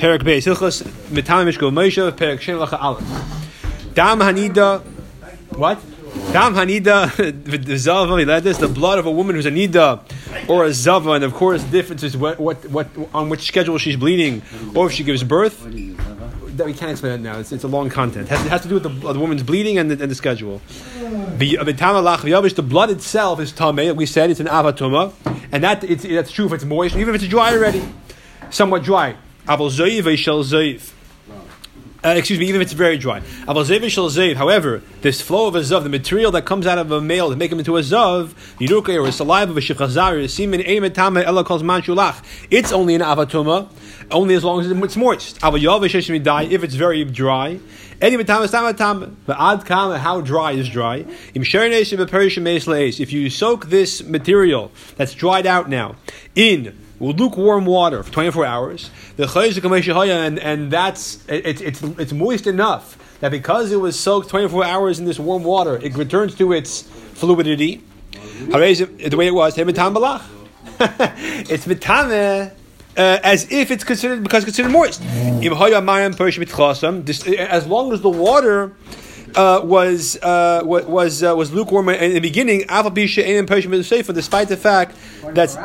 Perak Beis Hilchos Mitam Mishko Moshe Perak Shem Lacha Aleph. Dam Hanida. What? Dam Hanida Zava Miledis, the blood of a woman who's a Nida or a Zava, and of course the difference is what, what, what on which schedule she's bleeding, or if she gives birth. That we can't explain that now. It's, it's a long content. It has, it has to do with the, the woman's bleeding and the, and the schedule. The uh, the blood itself is tameh. We said it's an avatuma, and that it's, that's true if it's moist, even if it's dry already, somewhat dry. Aval zoiv shel zoiv. Uh, excuse me, even if it's very dry. However, this flow of a zav, the material that comes out of a male to make him into a zav, yiruke or a saliva, of a shifchazar, a semen, emetame, ella calls manchulach. It's only an avatuma, only as long as it's moist. If it's very dry, how dry is dry? If you soak this material that's dried out now in lukewarm water for 24 hours, the and, and that's it, it's it's moist enough that because it was soaked 24 hours in this warm water, it returns to its fluidity. The way it was, it's mitame uh, as if it's considered because it's considered moist. As long as the water uh, was uh, was uh, was lukewarm in the beginning, despite the fact that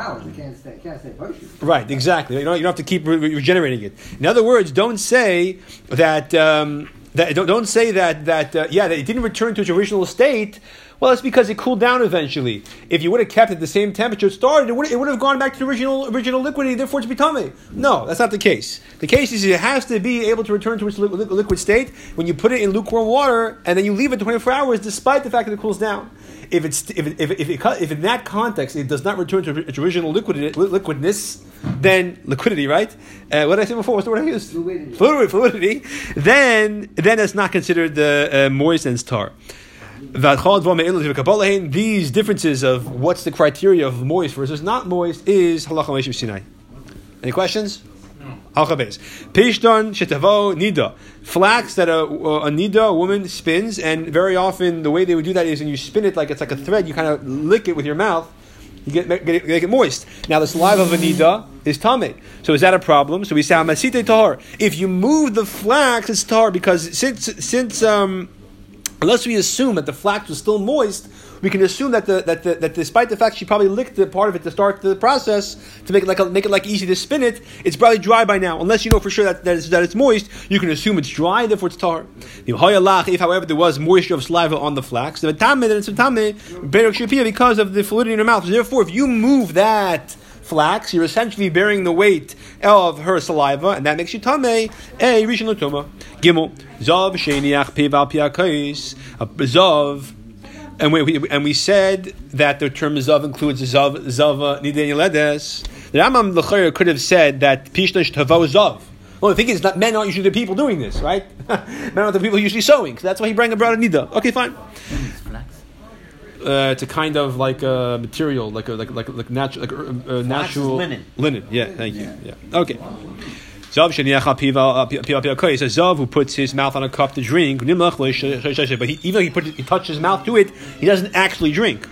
right, exactly. You don't, you don't have to keep re- regenerating it. In other words, don't say that. Um, that don't, don't say that that uh, yeah that it didn't return to its original state well, it's because it cooled down eventually. If you would have kept it the same temperature it started, it would, it would have gone back to the original original liquidity, therefore it's becoming. No, that's not the case. The case is it has to be able to return to its li- liquid state when you put it in lukewarm water and then you leave it 24 hours despite the fact that it cools down. If, it's, if, if, if, it, if in that context it does not return to its original liquid, liquidness, then liquidity, right? Uh, what did I say before? What's the word I used? Fluidity. Fluidity. fluidity. Then, then it's not considered the uh, moist and tar. These differences of what's the criteria of moist versus not moist is halacha Moshe Sinai. Any questions? Alchabes. Pishton shetavo nida. Flax that a, a nida, a woman, spins, and very often the way they would do that is when you spin it like it's like a thread, you kind of lick it with your mouth, you get, make, it, make it moist. Now the saliva of a nida is tame. So is that a problem? So we say amasite tahar. If you move the flax, it's tahar because since since um, Unless we assume that the flax was still moist, we can assume that the, that the, that despite the fact she probably licked the part of it to start the process to make it like a, make it like easy to spin it, it's probably dry by now. Unless you know for sure that, that, it's, that it's moist, you can assume it's dry, therefore it's tar. If, however, there was moisture of saliva on the flax, then it's because of the fluidity in her mouth. Therefore, if you move that flax, you're essentially bearing the weight of her saliva, and that makes you tame a rishon. Gimel zav sheniach piakais. And we, and we said that the term zav includes zav zava nidei ledes. The Rambam Lechayr could have said that pishnash tavo zav. Well, the thing is that men aren't usually the people doing this, right? men are the people usually sewing, so that's why he brought a broad nida. Okay, fine uh, it's a kind of like a material, like a like like like natural like uh, uh, natural linen. Linen, yeah. Thank you. Yeah. Okay. Zav sheniach says Zav who puts his mouth on a cup to drink, but he, even he put he touches his mouth to it, he doesn't actually drink.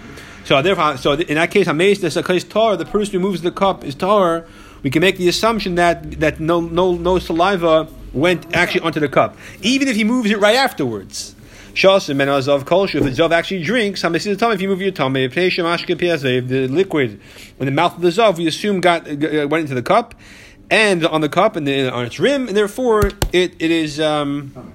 So therefore, so in that case, Hameis this case tar. The person who moves the cup is tar. We can make the assumption that that no no no saliva went actually onto the cup, even if he moves it right afterwards. Shasim and Azav Kolshu, if the Zav actually drinks, if you move your if the liquid in the mouth of the Zav, we assume got uh, went into the cup, and on the cup and the, on its rim, and therefore it, it is um,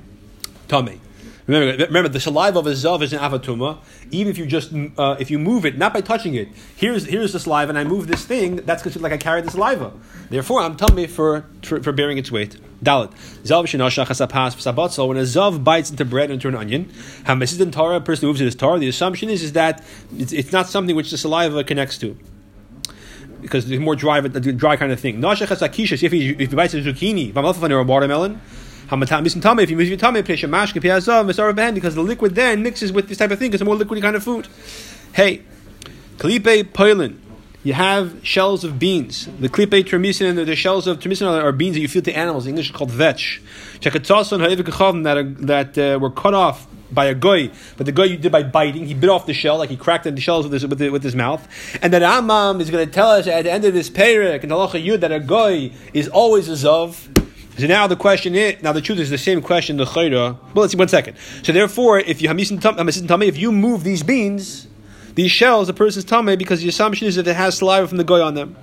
tummy. Remember, remember, the saliva of a zav is an avatuma. Even if you just uh, if you move it, not by touching it. Here's here's the saliva, and I move this thing. That's considered like I carried the saliva. Therefore, I'm tummy for, for, for bearing its weight. Dalit zav shenashach When a zav bites into bread into an onion, hamisid tara, a person moves it as tar. The assumption is is that it's, it's not something which the saliva connects to because it's more dry, dry kind of thing. If he, if he bites a zucchini, or a watermelon, if you move your tummy, because the liquid then mixes with this type of thing, because it's a more liquidy kind of food. Hey, Kalipe poilin. You have shells of beans. The klipe termisin and the shells of termisin are beans that you feed to animals. In English, called vetch. That, that uh, were cut off by a goy, but the goy you did by biting. He bit off the shell, like he cracked the shells with his, with, the, with his mouth. And then Amam is going to tell us at the end of this parak in Halacha Yud that a goy is always a zav So now the question is now the truth is the same question the chayra. Well, let's see one second. So therefore, if you hamisin tummy, if you move these beans, these shells, the person's tummy, because the assumption is that it has saliva from the goy on them.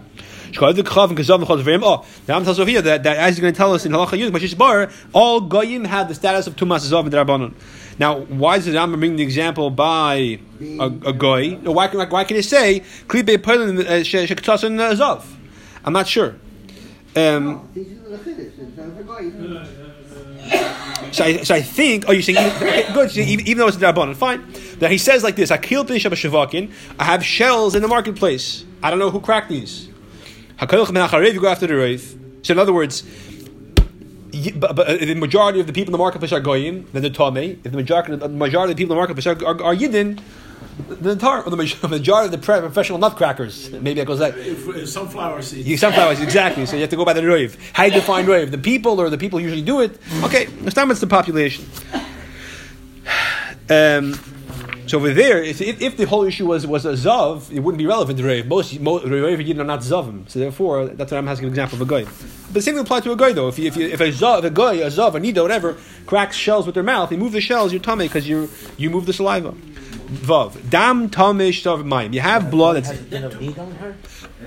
Oh, now I'm telling Sophia that, that as he's going to tell us in Halacha Yud, Bar, all goyim had the status of tumas zav and rabbanon. Now, why does the Rambam bring the example by a, a goy? Why, why, why can he say klipe pelin uh, shektasan zav? I'm not sure. Um, so I, so I think. Oh, you're saying okay, good. So even, even though it's rabbanon, fine. That he says like this: Akil I have shells in the marketplace. I don't know who cracked these. You go after the Rav. So in other words, but, but uh, the majority of the people in the marketplace are goyim, then they're tame. If the majority, the majority of the people in the marketplace are, are, are yidden, the entire, the majority of the professional nutcrackers, maybe that goes that. sunflower If, sunflower seeds. sunflowers, exactly. So you have to go by the roiv. How you define roiv? The people or the people usually do it? Okay, this time it's the population. Um, so over there, if, if, the whole issue was was a zav, it wouldn't be relevant to Reiv. Most, most Reiv are not zavim, so therefore that's what I'm asking an example of a guy. But the same thing apply to a guy though. If you, if, you, if a zav, a guy, a zav, a nida, whatever, cracks shells with their mouth, they move the shells, you're tummy because you you move the saliva. Vav dam tamish tav mayim. You have blood that's.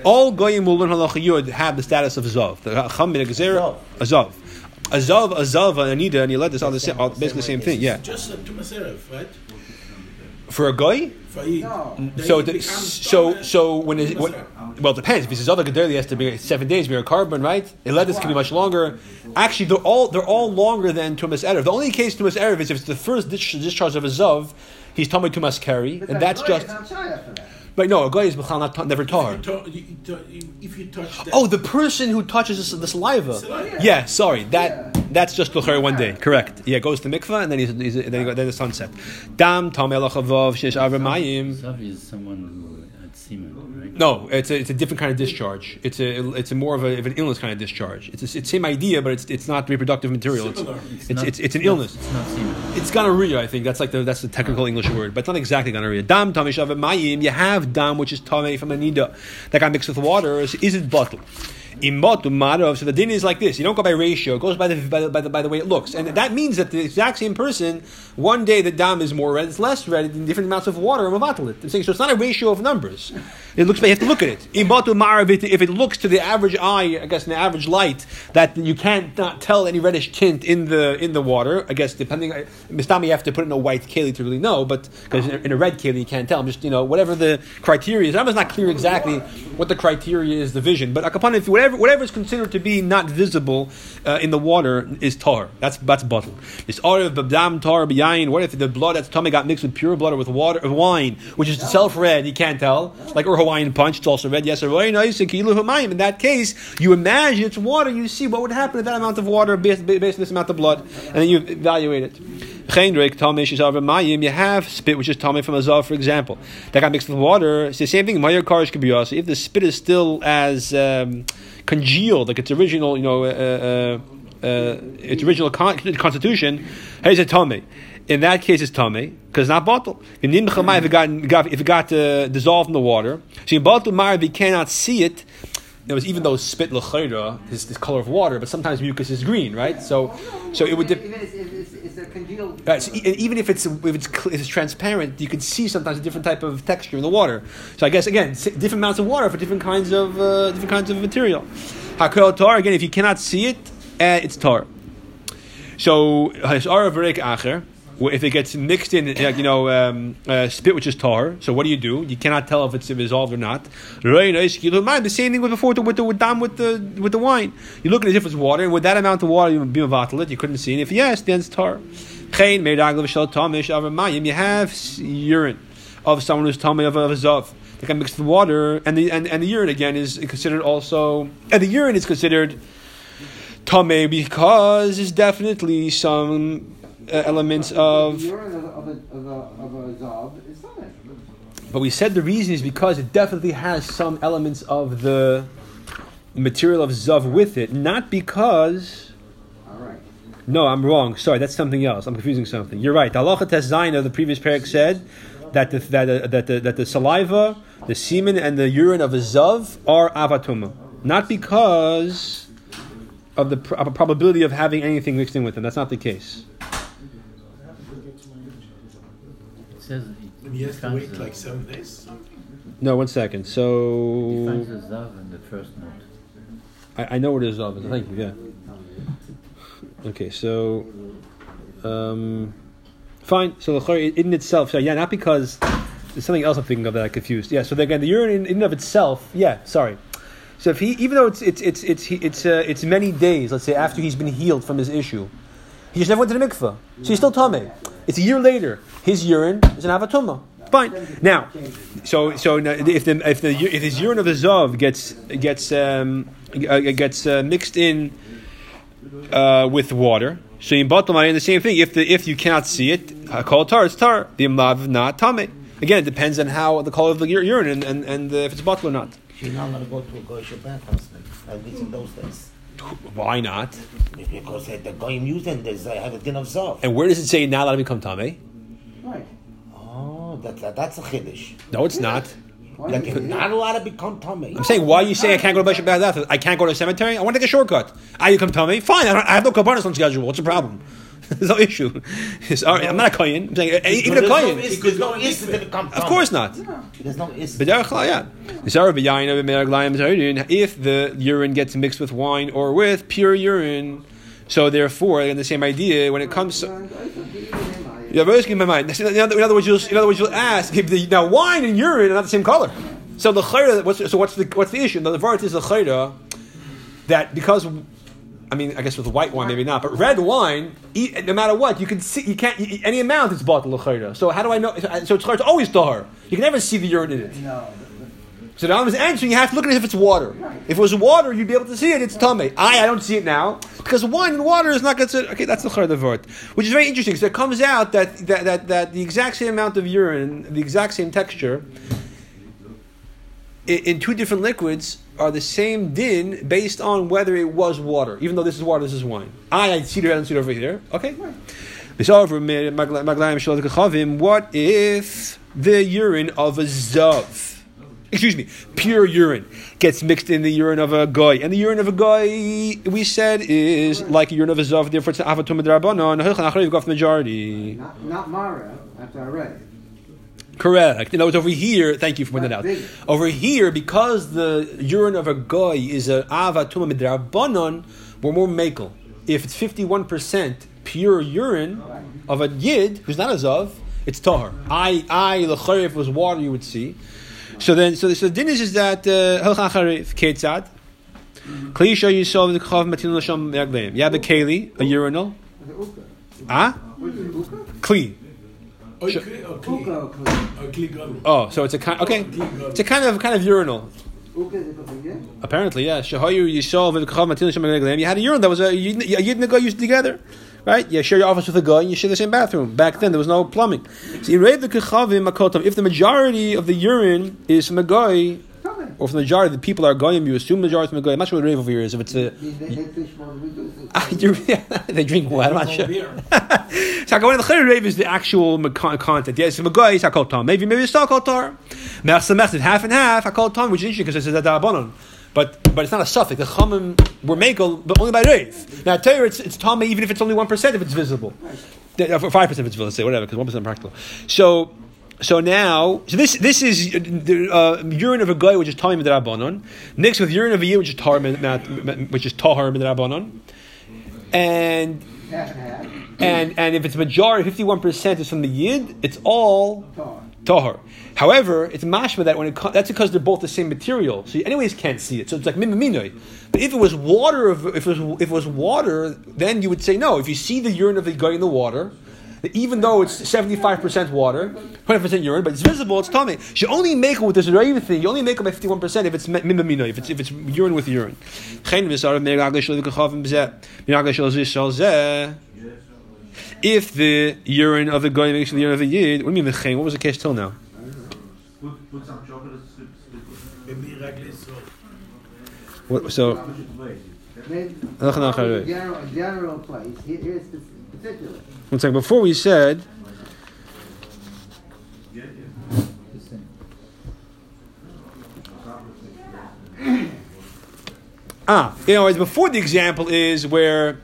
All goyim will learn halacha yud have the status of zav. The cham a zav. A zav, a zav, a nida, and you let this all the same. basically the same thing. Yeah. Just a tumaserev, right? For a guy? No. So, the, so, so when, it, when well, it depends. If it's other gadol, he has to be seven days. Be a carbon, right? Eledis can be much longer. Actually, they're all they're all longer than tumas erev. The only case tumas erev is if it's the first discharge of a zav, he's talking tumas carry, and that's just. But no, a guy is not never tar. If you touch oh, the person who touches the saliva. saliva. Yeah, sorry, that yeah. that's just l'cher one day. Correct. Yeah, goes to mikvah and then he's, he's then, he go, then the sunset. Dam tam elachavav shesh avramayim. Savi is someone who had semen. No, it's a, it's a different kind of discharge. It's a it's a more of, a, of an illness kind of discharge. It's the same idea, but it's it's not reproductive material. It's it's, it's, it's, it's, an illness. It's not semen. It's gonorrhea, I think. That's like the that's the technical English word, but it's not exactly gonorrhea. Dam tamishav mayim. You have dam, which is tame from a nida that got mixed with water. Is, is it bottle? So the din is like this: you don't go by ratio; it goes by the, by the, by the by the way it looks, and that means that the exact same person, one day the dam is more red, it's less red in different amounts of water. And it. So it's not a ratio of numbers. It looks. You have to look at it. If it looks to the average eye, I guess in the average light, that you can't not tell any reddish tint in the in the water. I guess depending, Mistami you have to put in a white keli to really know, but because in a red keli you can't tell. I'm just you know whatever the criteria is. I'm not clear exactly what the criteria is, the vision, but upon if whatever whatever is considered to be not visible uh, in the water is tar. That's that's bottled. This of babdam tar b'yayin. What if the blood that's tummy got mixed with pure blood or with water, or wine, which is itself red? You can't tell, like or Hawaiian punch. It's also red. Yes, very nice. In that case, you imagine it's water. You see what would happen if that amount of water based, based on this amount of blood, and then you evaluate it. You have spit, which is tummy from a zav, for example, that got mixed with water. It's the same thing. If the spit is still as um, congealed, like its original, you know, uh, uh, uh, its original con- constitution, hey, it's a tummy in that case it's tummy because it's not bottle. If it got, if it got uh, dissolved in the water, so in bottle marv you cannot see it. It was even though spit lechayra is the color of water, but sometimes mucus is green, right? So, so it would. Dip, right, so even if it's if it's if it's transparent, you can see sometimes a different type of texture in the water. So I guess again, different amounts of water for different kinds of uh, different kinds of material. Hakel tar again, if you cannot see it, uh, it's tar. So verik acher if it gets mixed in, you know, um, uh, spit which is tar. So what do you do? You cannot tell if it's dissolved or not. The same thing with before with the with, the with the with the wine. You look at it as if it's water, and with that amount of water, you would be it. You couldn't see it. If yes, then it's tar. You have urine of someone who's tummy of a zav. They can mix the water, and the and, and the urine again is considered also, and the urine is considered tame because it's definitely some elements of. But we said the reason is because it definitely has some elements of the material of zav with it, not because. No, I'm wrong. Sorry, that's something else. I'm confusing something. You're right. The halacha tes of the previous parak said that the, that, uh, that, the, that the saliva, the semen, and the urine of a zav are avatuma. Not because of the pr- of probability of having anything mixed in with them. That's not the case. It says And he has to wait the- like seven days. No, one second. He So finds the zav in the first note. I, I know what it is of. Thank you. Yeah. Okay, so um, fine. So the chor- in itself, so yeah, not because there's something else I'm thinking of that I'm confused. Yeah. So again, the urine in, in and of itself, yeah. Sorry. So if he, even though it's it's it's it's he- it's uh, it's many days, let's say after he's been healed from his issue, he just never went to the mikveh, so he's still tummy. It's a year later. His urine is an avatuma. Fine. Now, so so if the if the if his urine of the zav gets gets um, uh, gets uh, mixed in uh, with water. So in bottom the same thing. If the if you cannot see it, call tar. It's tar. The imlav not tame. Again, it depends on how the color of the urine and, and, and if it's bottle or not. You're not going to go to a goyish bathhouse like it's in those days. Why not? Because the goyim using this, they have a din of zav. And where does it say not allowed to become tame? Right. Oh, that, that, that's a chiddush. No, it's not. Why Like, is you're not allowed to become tummy. I'm saying, why are you saying I can't go to Bishop Bath? I can't go to a cemetery? I want to take a shortcut. I you come tummy? Fine, I, don't, I have no kabbanis on schedule. What's the problem? There's no issue. Sorry, I'm not a kohen. I'm saying, uh, even a There's kohen. is- There's no is to become tummy. Of course not. There's no is. B'derech klal, yeah. Zara b'yayin of b'meraglayim zaydin. If the urine gets mixed with wine or with pure urine, so therefore, again, the same idea when it comes. Yeah, but in my mind. In other, in other words, you'll, in other words, you'll ask if the now wine and urine are not the same color. So the chayra, what's, so what's the what's the issue? The vart is the chayra that because. I mean, I guess with white wine maybe not, but red wine, e- no matter what, you can see, you can't, any amount is bottle of So how do I know? So it's it's always tahar. You can never see the urine in it. No. So now I'm answering, you have to look at it if it's water. If it was water, you'd be able to see it, it's tummy. I, I don't see it now. Because wine and water is not considered. Okay, that's the chayr vort. Which is very interesting, because it comes out that, that, that, that the exact same amount of urine, the exact same texture, in, two different liquids are the same din based on whether it was water. Even though this is water, this is wine. I, I see it, see it over here. Okay? What if the urine of a zav, excuse me, pure urine, gets mixed in the urine of a guy? And the urine of a guy, we said, is like a urine of a zav, therefore it's an avatum the majority. Not, not Mara, read it. Correct. In other words, over here, thank you for pointing that out. Big. Over here, because the urine of a guy is a avatuma midrabanon, we're more makel. If it's fifty-one percent pure urine of a yid who's not a zav, it's tahar. I, I, lechayr, if it was water, you would see. So then, so, so the din is, is that halcha charif ketzad. Klisha yisov the chav matin l'sham mergleim. You have a keli, a urinal. Was it Uka? Ah, kli. Oh, so it's a kind. Okay, it's a kind of kind of urinal. Uka is a yeah? Apparently, yeah. Shahayu Yisrael v'Kachav Matil Shem Meglegleim. You had a urine that was a yid a yid and a guy used together, right? You share your office with a guy and you share the same bathroom. Back then, there was no plumbing. So you read the Kachavim Makotam. If the majority of the urine is from a guy, or from the majority of the people are goyim, you assume the majority from a guy. I'm not sure what rave over here is. If it's a, They, they, they fish more than we do. so- you're- they drink what? I'm not sure. To the Chayr Rave is the actual content. Yes, it's a Magoy, it's Hakol Tom. Maybe maybe it's not Hakol Tar. Mechsa, half and half, I Hakol Tom, which is interesting because it's a Darabonon. But but it's not a suffix. The Chamim were Makel, but only by Rave. Now, I you, it's, it's Tom even if it's only 1% if it's visible. The- uh, 5% if it's visible, say whatever, because 1% practical. So, so now, so this this is uh, the uh, urine of a guy which is Tommy Midrabanon, mixed with urine of a year which is Tar which is Tahar Midrabanon, and and and if it's majority, fifty one percent is from the yid, it's all Tar. tahar. However, it's mashma that when it that's because they're both the same material, so you anyways can't see it. So it's like mimiminoy. But if it was water, if it was if it was water, then you would say no. If you see the urine of the guy in the water. Even though it's seventy five percent water, twenty percent urine, but it's visible, it's tummy. You only make it with this Raiva thing. You only make it by fifty one percent if it's mimimino, if it's if it's urine with urine. If the urine of the guy makes the urine of the yid, what do you mean the What was the case till now? Put, put some chocolate. s- s- Bebi ragli so. What, so Maybe- a general, general place. Here, here's the particular. one second. Before we said Yeah, yeah. The same. Ah, in other words, before the example is where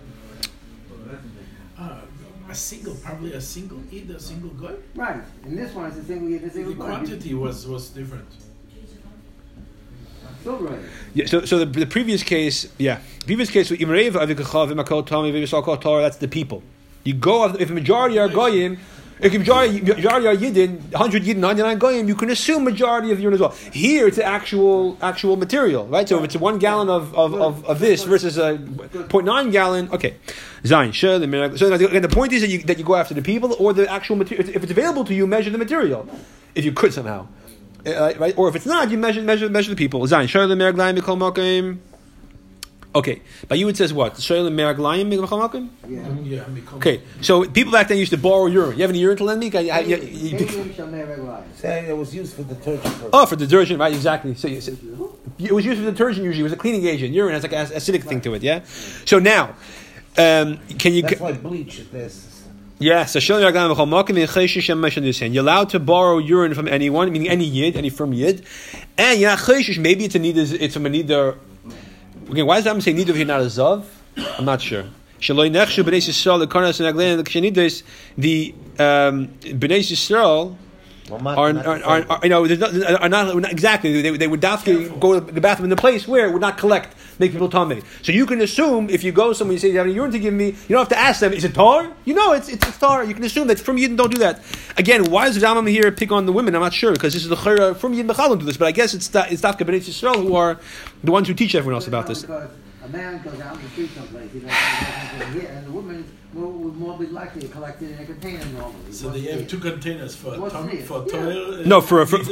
a single, probably a single eat, a single goy. Right. and this one, is a single, it's a The single goy. quantity was was different. Still right. Yeah, so, so the, the previous case, yeah, previous case, Imrev Avikachav Imakol Tami Vivisakol Torah, that's the people. You go of- if a majority are goyim, if a majority, majority are yidden, 100 yidden, 99 goyim, you can assume majority of the urine as well. Here, it's actual actual material, right? So if it's one gallon of, of, of, of this versus a 0.9 gallon, okay. Zayin, sure, the miracle. So again, the point is that you, that you go after the people or the actual material. If it's available to you, measure the material, if you could somehow. Uh, right? Or if it's not, you measure measure measure the people. Zayin, sure, the makim. Okay, but you it says what? Sure, the meraglayim. Yeah. Yeah, Okay, so people back then used to borrow urine. You have any urine to lend me? I- I- you- you- Medium shall never rise. Say it was used for detergent purposes. Oh, for detergent, right? Exactly. So, you- so- it was used for detergent usually. It was a cleaning agent. Urine has like an acidic thing to it. Yeah. So now, um, can you? That's why bleach this. Yes, so Shel Yagam V'chol Makim V'cheshish Shem Mesh in this hand. You're allowed to borrow urine from anyone, meaning any yid, any firm yid, and you're not cheshish. Maybe it's a need. It's from a neither. Okay, why does that say neither here not a zav? I'm not sure. Shaloi nechshu b'nei Yisrael the karnas and aglein the kshenides the um, b'nei Yisrael are, are, are, are, you know, not, are not, exactly. They, they would definitely go to the bathroom in the place where it would not collect, make people tummy. So you can assume if you go somewhere, you say you have any urine to give me, you don't have to ask them, is it tar? You know, it's it's, it's tar. You can assume that from Yidden don't do that. Again, why does Rambam here pick on the women? I'm not sure because this is the chayra from Yidden Bechal don't this, but I guess it's it's Dafka B'nai Yisrael who are the ones who teach everyone else about this. A man goes out someplace, and the woman will, would more be likely to collect it in a container normally. So they have two containers for What's tom, it? for Yeah. toil. Uh, no, for a- for- uh,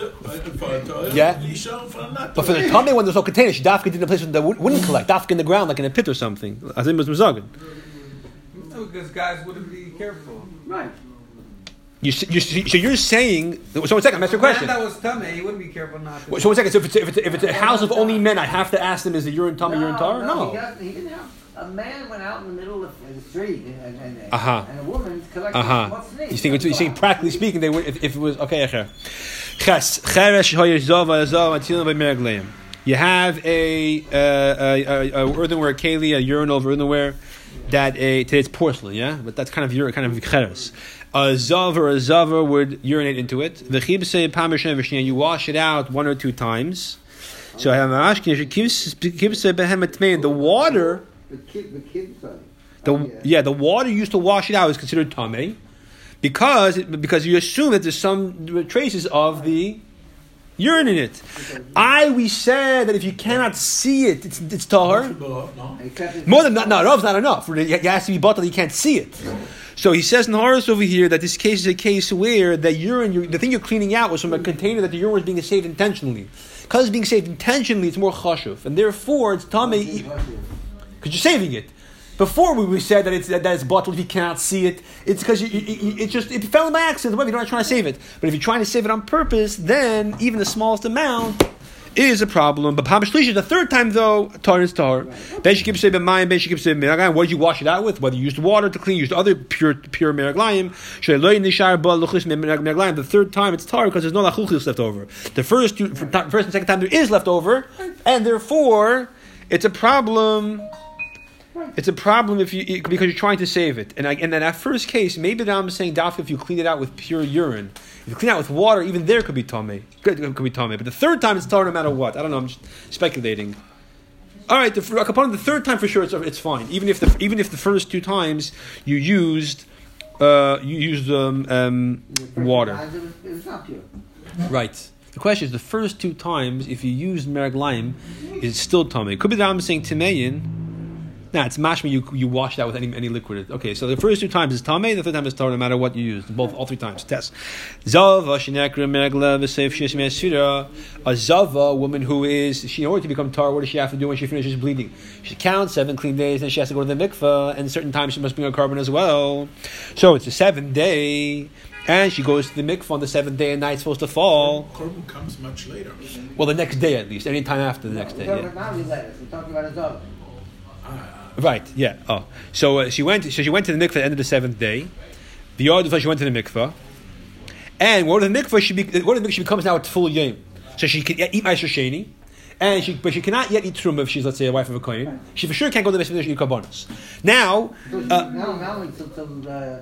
for toil. Yeah. Lisha, for not. But for the tummy, when there's no container, she Dafka did in a place that would- wouldn't collect, Dafka in the ground, like in a pit or something. As in was Mazagan. No, because guys wouldn't be careful. Right. You, s- you, s- so you're saying. So one second, I'm asking a question. that was tummy, he wouldn't be careful not to. So one second. So if it's, if it's, if it's a house of only men, I have to ask them: Is the urine tummy urine tar? He, No. doesn't, he didn't have. A man went out in the middle of the street and, and, and, Uh-huh. and a woman collected Uh huh. what's sneeze. You think you think practically speaking, they would if, if it was okay. okay. Ches cheresh hoyer zova zova atilim b'meragleim. You have a, uh, a, a, a earthenware keli, a urinal of earthenware that a today it's porcelain, yeah, but that's kind of urine, kind of cheres. A zav or a zavar would urinate into it. The chibse pamishen v'shnia. You wash it out one or two times. So I have a mashkin. Kibse behemet mein. The water. The kid, the kid, sorry. The, Oh, yeah. the water used to wash it out is considered tame, because because you assume that there's some traces of the urine in it. I we said that if you cannot see it, it's, it's tahar. No. More than not, no, Rav's not enough. It has to be bottled. You can't see it. So he says in Horace over here that this case is a case where the urine, the thing you're cleaning out was from a container that the urine was being saved intentionally. Because it's being saved intentionally, it's more chashuv, and therefore it's tame because you're saving it. Before we, we said that it's that, it's bottled if you cannot see it. It's because you, you, you- it just it fell in by accident. Whatever, you're not trying to save it. But if you're trying to save it on purpose, then even the smallest amount is a problem. But Pamashlisha, the third time though, tar is tar. Ben shekib say b'mayim, ben shekib say b'meraglayim. What did you wash it out with? Whether you used water to clean, you used other pure pure meraglayim. Shalei nishar ba luchlis meraglayim. The third time it's tar because there's no lachuchis left over. The first two, first and second time there is left over, and therefore it's a problem. It's a problem if you because you're trying to save it. And I, and in that first case, maybe that I'm saying dafka if you clean it out with pure urine. If you clean it out with water, even there could be tame. Could, could be tame. But the third time it's tar no matter what. I don't know. I'm just speculating. All right, the upon the third time for sure it's, it's fine. Even if the even if the first two times you used uh, you used um, um, water. It it. Right. The question is the first two times if you used meraglayim, is it still tummy? Could be that I'm saying timeyin. Nah, it's mashma. You you wash that with any any liquid. Okay, so the first two times is tame. The third time is tar, no matter what you use. Both all three times. Test. Zava shenekra meragla v'seif shesh me'asfira. A zava woman who is she in order to become tar. What does she have to do when she finishes bleeding? She counts seven clean days, and she has to go to the mikveh. And certain times she must bring a carbon as well. So it's a seventh day. And she goes to the mikveh on the seventh day and night's supposed to fall. Korban comes much later. Well, the next day at least. Any time after the next day. We're Yeah. talking about now letters. We're talking about his ah, other. Right. Yeah. Oh, so uh, she went. So she went to the mikveh at the end of the seventh day. The other she went to the mikveh, and what the mikveh she be, what the mikveh she becomes now a full yom. So she can eat ma'aser sheni, and she, but she cannot yet eat truma if she's, let's say, a wife of a kohen. She for sure can't go to the base eat karbonos. Now, uh, now, now, until, till, uh,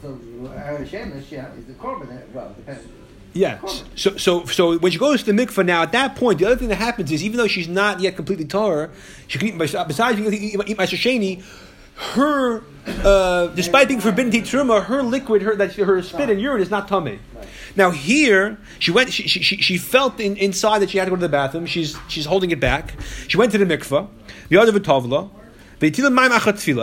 till, uh, yeah, is the korban, well, depends. Yeah. So, so, so when she goes to the mikvah now, at that point, the other thing that happens is even though she's not yet completely Torah, she can eat, besides eat, eat Meiser Sheni, her, uh, despite being forbidden to eat truma, her liquid, her that her spit and urine is not tummy. Now here, she went. She, she, she felt in, inside that she had to go to the bathroom. She's she's holding it back. She went to the mikvah, the other v'tovla,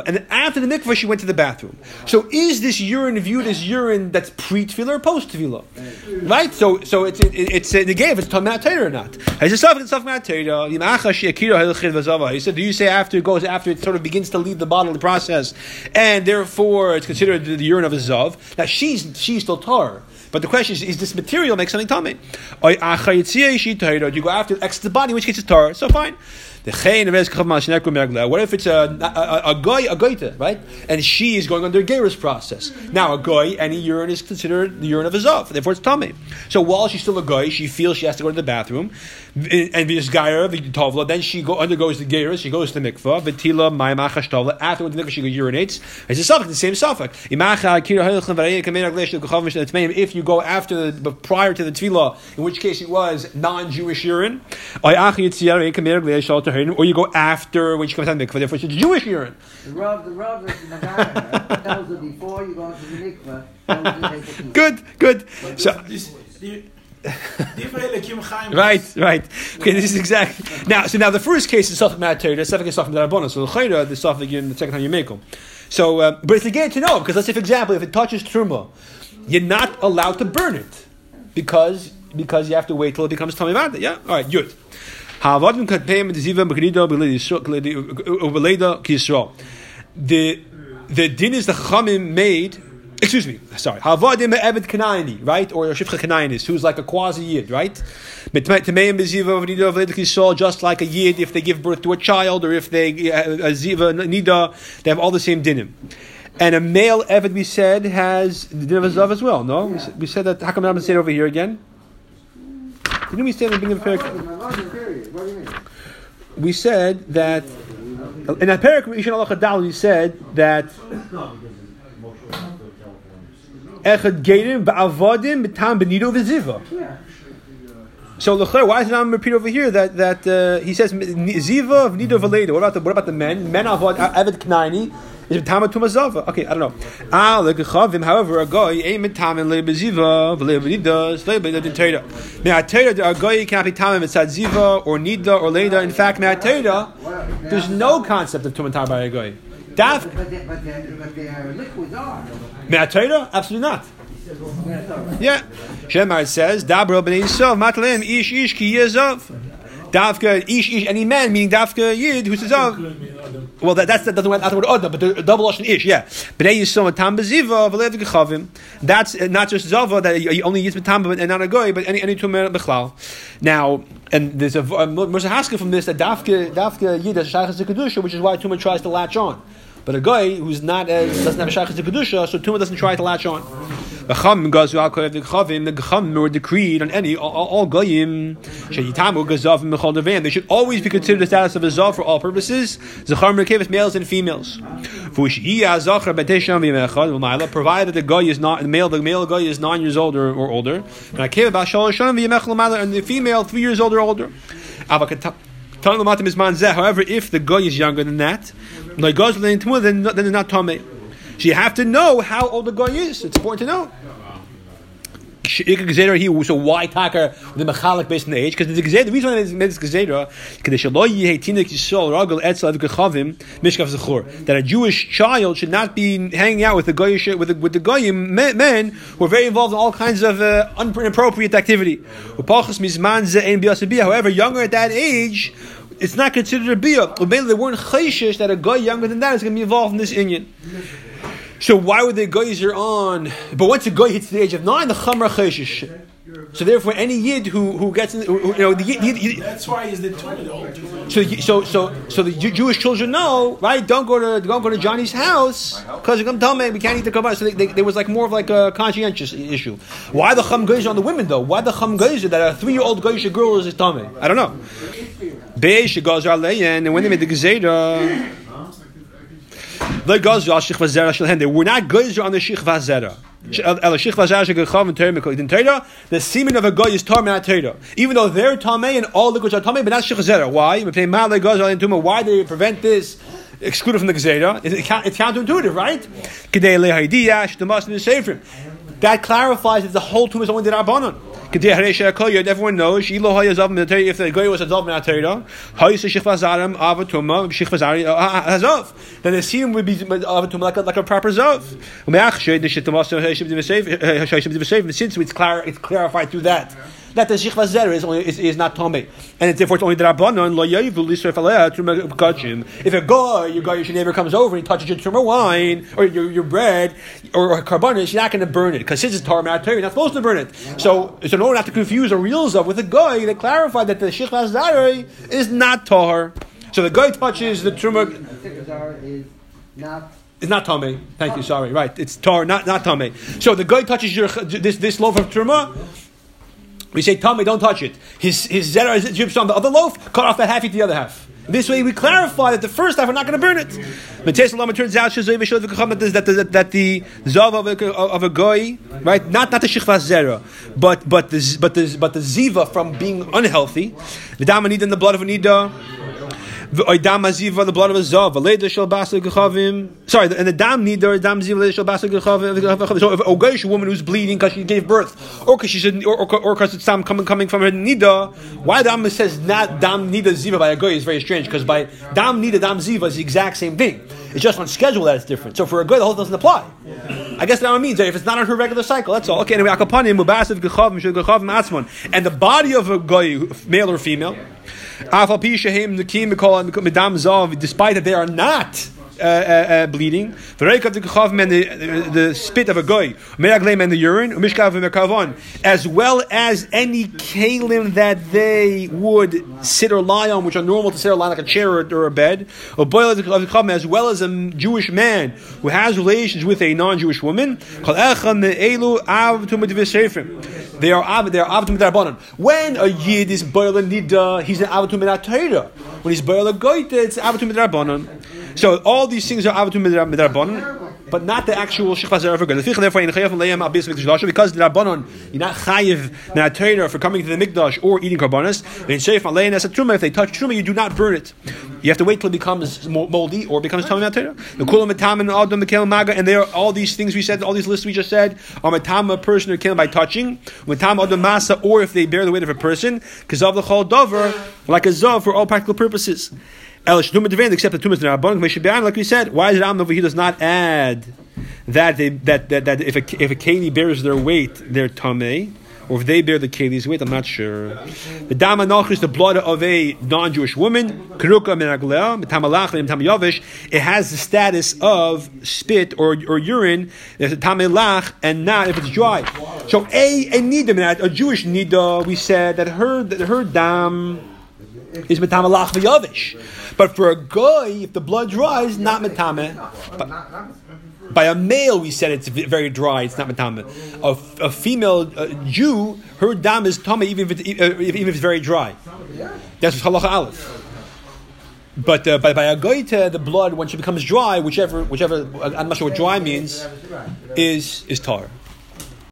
and after the mikvah, she went to the bathroom. So is this urine viewed as urine that's pre tefillah or post tefillah? Right. So so it's it, it's uh, the game if it's tamat Torah or not. He said, do you say after it goes after it sort of begins to leave the bodily process, and therefore it's considered the, urine of a zav? Now she's she's still tar. But the question is, is this material make something tummy? Do you go after it exits the body, in which case it's tar? So fine. What if it's a, a, a, a guy, a goita, right? And she is going under a gerus process. Now, a guy, any urine is considered the urine of a zav, therefore it's tummy. So while she's still a guy, she feels she has to go to the bathroom, and this gaira, tovla, then she go, undergoes the gerus, she goes to the mikvah, vitila, ma'imach tovla, after the mikvah she urinates. It's a suffix, the same suffix. If you go after, the, prior to the tefillah, in which case it was non-Jewish urine, or you go after when she comes out of the mikvah, therefore it's Jewish urine. The rub, the rub is Nagara. tells her before you go into the mikveh, that was the take a piece. Good, good. So, This, the, Divrei Kim Chaim. right, right. Okay, this is exactly now. So now the first case is suffix matter. The second is suffix darabona. So the chayra, the suffix in the second time you make them. So, uh, but it's again to know because let's say, for example, if it touches truma, you're not allowed to burn it because because you have to wait till it becomes tummy. Yeah, all right, b'leida. The the din is the chamim made. Excuse me, sorry. Havadim evet kanaini, right, or shifcha kanainis, who's like a quasi yid, right? Just like a yid if they give birth to a child or if they uh, a ziva nida, they have all the same dinim. And a male Evid, we said, has the din of a zav as well. No, we, said, we said that. How come I'm say it over here again? Didn't we say in the beginning of the parak? We said that in that parak Ishan Allah we said that Echad Gedim ba'avadim b'tam b'nido v'ziva. So l'cher, why is it not repeat over here that that uh, he says ziva v'nido v'leda? What about the what about the men? Men avad avid knaini is b'tam tumazava. Okay, I don't know. Ah, lekachavim. However, a guy ain't b'tam and lebeziva v'lebenidas lebeda Torah. Me'atera a guy can't be tam mitzad ziva or nida or leda. In fact, me'atera there's no concept of tumatar by a guy. Daf But the, but the, but the liquids are. me'atera absolutely not. Yeah. Shemar says, Dabra b'nei Yisrael, matleim ish ish ki yezov. Davka ish ish, any man, meaning Davka yid, who's a zav. Well, that, that's, that doesn't not the word oda, but the double lashon ish, yeah. B'nei Yisrael, tam beziva, v'lev gechavim. That's uh, not just zava, that you only use matam and not a goy, but any, any tumor bechlal. Now, and there's a, a Mirza Haskell from this, that Davka, Davka yid has shaychas kedusha, which is why tumor tries to latch on. But a guy who's not as doesn't have a shaykhs kedusha, so tumah doesn't try to latch on. The to chum nor decreed on any all, all goyim. They should always be considered the status of a zav for all purposes. Zachar merkevis males and females. Provided the guy is not the male, the male guy is nine years old or, or older. And the female three years old or older. However, if the guy is younger than that, like goes then then it's not tummy. So you have to know how old the guy is. It's important to know. So why taka the mechalik based on the age? Because the gzera, the reason why it's made this gzera, that a Jewish child should not be hanging out with the goyish with the, with the goyim men who are very involved in all kinds of uh, inappropriate activity. However, younger at that age, it's not considered a bia. They weren't chayshish that a guy younger than that is going to be involved in this Indian. So why would the geyser on? But once a guy hits the age of nine, the chamra chayshish. So therefore, any yid who, who gets in, who, you know, the yid, yid, yid, That's why he's the Torah old. so so so so the Jewish children know, right? Don't go to don't go to Johnny's house because you're gonna tell me we can't eat the kabbalah. So they, they, there was like more of like a conscientious issue. Why the chum geyser on the women though? Why the chum geyser that a three year old geyser girl is a tummy? I don't know. Beish goes and when they made the gezeda, They were not gozer on the shich vazera. El uh, shich vazera shegechav and terim in Torah. The semen of a guy is tar not Torah. Even though they're tamei and all liquids are tamei, but not shich vazera. Why? Why do they prevent this? Excluded from the gezeda. It's counterintuitive, right? Kedei lehaidiyah shdemas in the sefer. That clarifies that the whole tomb is only the rabbanon. Everyone knows if the guy was a dov min Torah, hazav, then the seam would be avatum like a, like a proper zav. Since it's clar, it's clarified through that that the zer is, only, is, is not tomei, and it's therefore it's only the rabbanon lo yayivu lisref aleha truma kachim. If a guy, your guy, your neighbor comes over and he touches your truma wine or your, your bread or, or carbonates, you're not going to burn it because since it's tar you're not supposed to burn it. So, so in order not to confuse a real zav with a guy, they clarify that the zer is not tar. So the guy touches the truma. is not It's not tame. Thank you. Sorry. Right. It's tar, not not tame. So the guy touches your this this loaf of truma. We say Tommy, don't touch it. His his zera is drips on the other loaf. Cut off that half, eat the other half. This way, we clarify that the first half we're not going to burn it. Mates Lama turns out that the that the, that the zav of a, of a goy, right? Not not the shichvas zera, but but the but the but the ziva from being unhealthy. The damanid in the blood of a Sorry, and the dam nidar, dam ziva, leda shel basa gechavim. So if a goyish woman who's bleeding because she gave birth, or because she's or or because it's dam coming coming from her nida, why the dam says not dam nida ziva by a goy is very strange because by dam nida dam ziva is the exact same thing. It's just on schedule that it's different. So for a goy, the whole doesn't apply. I guess that means if it's not on her regular cycle, that's all. Okay, anyway, mubasav gechavim gechavim atzmon, and the body of a goy, male or female. Despite that they are not uh, uh, uh, bleeding, the the, the spit of a goy, and the urine, as well as any kalim that they would sit or lie on, which are normal to sit or lie on, like a chair or, or a bed, as well as a Jewish man who has relations with a non-Jewish woman. They are av, they are midarbanan. When a yid is boil nida, he's an midatayra. When he's boil goita, it's midarbanan. So all these things are avatum midarbanan but not the actual shechvas ever good. Therefore, in chayav le'yam abis mikdash because the rabbanon you're not chayiv minatayra for coming to the mikdash or eating karbanas. Then sheif alein as a truma. If they touch truma, you do not burn it. You have to wait till it becomes moldy or becomes tamim minatayra. The kulam matam and adam mekel maga, and there are all these things we said, all these lists we just said are matam a person or killed by touching, matam adam masa, or if they bear the weight of a person, because of the chol dover, like a zav for all practical purposes. Except the tumas rabbanon, like we said. Why is it Am over he does not add that they, that, that, that if a if a keli bears their weight, they're or if they bear the keli's weight, I'm not sure. The dama is the blood of a non-Jewish woman. Keruka yavish. It has the status of spit or, or urine. There's a tamelach, and not if it's dry. So a a nida, a Jewish nida, we said that her that her dam is mitamalach v'yavish. But for a guy, if the blood dries, not metame. By a male, we said it's very dry. It's not metame. A, a female uh, Jew, her dam is tame even if, it, uh, even if it's very dry. That's halacha aleph. But uh, by, by a goita, the blood when she becomes dry, whichever whichever I'm not sure what dry means, is is tar.